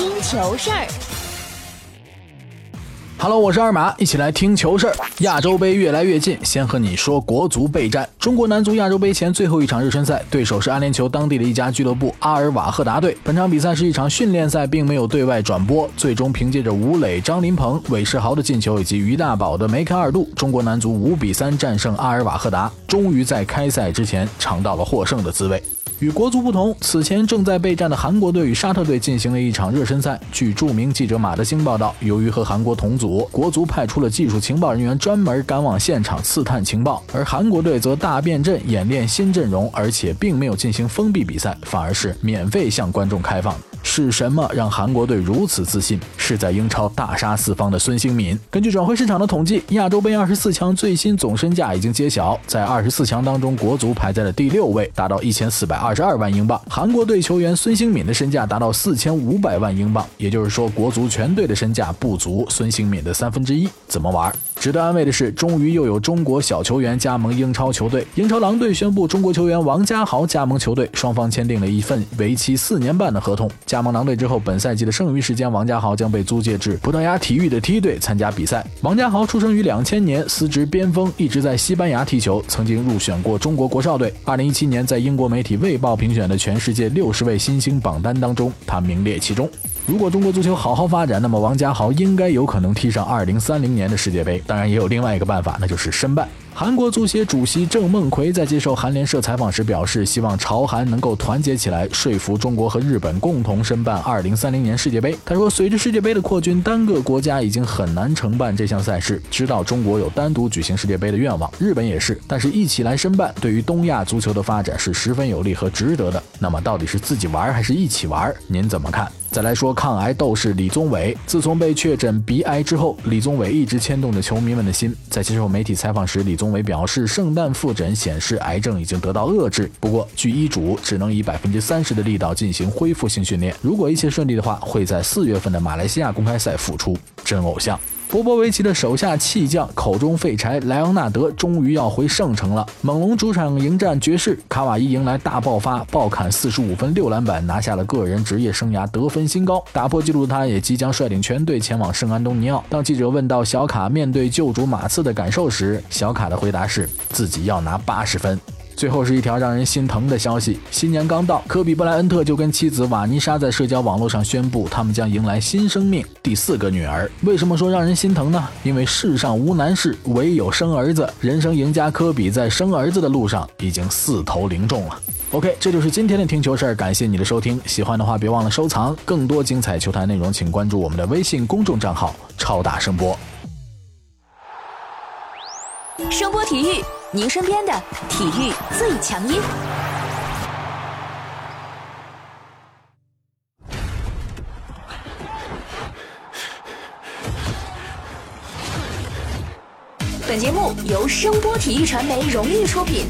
听球事儿。Hello，我是二马，一起来听球事儿。亚洲杯越来越近，先和你说国足备战。中国男足亚洲杯前最后一场热身赛，对手是阿联酋当地的一家俱乐部阿尔瓦赫达队。本场比赛是一场训练赛，并没有对外转播。最终凭借着吴磊、张琳芃、韦世豪的进球以及于大宝的梅开二度，中国男足五比三战胜阿尔瓦赫达，终于在开赛之前尝到了获胜的滋味。与国足不同，此前正在备战的韩国队与沙特队进行了一场热身赛。据著名记者马德兴报道，由于和韩国同组，国足派出了技术情报人员专门赶往现场刺探情报，而韩国队则大变阵演练新阵容，而且并没有进行封闭比赛，反而是免费向观众开放。是什么让韩国队如此自信？是在英超大杀四方的孙兴敏。根据转会市场的统计，亚洲杯二十四强最新总身价已经揭晓，在二十四强当中，国足排在了第六位，达到一千四百二十二万英镑。韩国队球员孙兴敏的身价达到四千五百万英镑，也就是说，国足全队的身价不足孙兴敏的三分之一。怎么玩？值得安慰的是，终于又有中国小球员加盟英超球队。英超狼队宣布，中国球员王家豪加盟球队，双方签订了一份为期四年半的合同。加盟狼队之后，本赛季的剩余时间，王家豪将被租借至葡萄牙体育的梯队参加比赛。王家豪出生于两千年，司职边锋，一直在西班牙踢球，曾经入选过中国国少队。二零一七年，在英国媒体《卫报》评选的全世界六十位新星榜单当中，他名列其中。如果中国足球好好发展，那么王家豪应该有可能踢上二零三零年的世界杯。当然，也有另外一个办法，那就是申办。韩国足协主席郑梦奎在接受韩联社采访时表示，希望朝韩能够团结起来，说服中国和日本共同申办二零三零年世界杯。他说，随着世界杯的扩军，单个国家已经很难承办这项赛事。知道中国有单独举行世界杯的愿望，日本也是，但是一起来申办，对于东亚足球的发展是十分有利和值得的。那么，到底是自己玩还是一起玩？您怎么看？再来说抗癌斗士李宗伟，自从被确诊鼻癌之后，李宗伟一直牵动着球迷们的心。在接受媒体采访时，李宗伟表示，圣诞复诊显示癌症已经得到遏制，不过据医嘱，只能以百分之三十的力道进行恢复性训练。如果一切顺利的话，会在四月份的马来西亚公开赛复出。真偶像。波波维奇的手下弃将、口中废柴莱昂纳德终于要回圣城了。猛龙主场迎战爵士，卡瓦伊迎来大爆发，暴砍四十五分、六篮板，拿下了个人职业生涯得分新高。打破纪录的他，也即将率领全队前往圣安东尼奥。当记者问到小卡面对旧主马刺的感受时，小卡的回答是自己要拿八十分。最后是一条让人心疼的消息：新年刚到，科比布莱恩特就跟妻子瓦妮莎在社交网络上宣布，他们将迎来新生命，第四个女儿。为什么说让人心疼呢？因为世上无难事，唯有生儿子。人生赢家科比在生儿子的路上已经四投零中了。OK，这就是今天的听球事儿，感谢你的收听。喜欢的话别忘了收藏，更多精彩球坛内容请关注我们的微信公众账号“超大声波”。声波体育。您身边的体育最强音。本节目由声波体育传媒荣誉出品。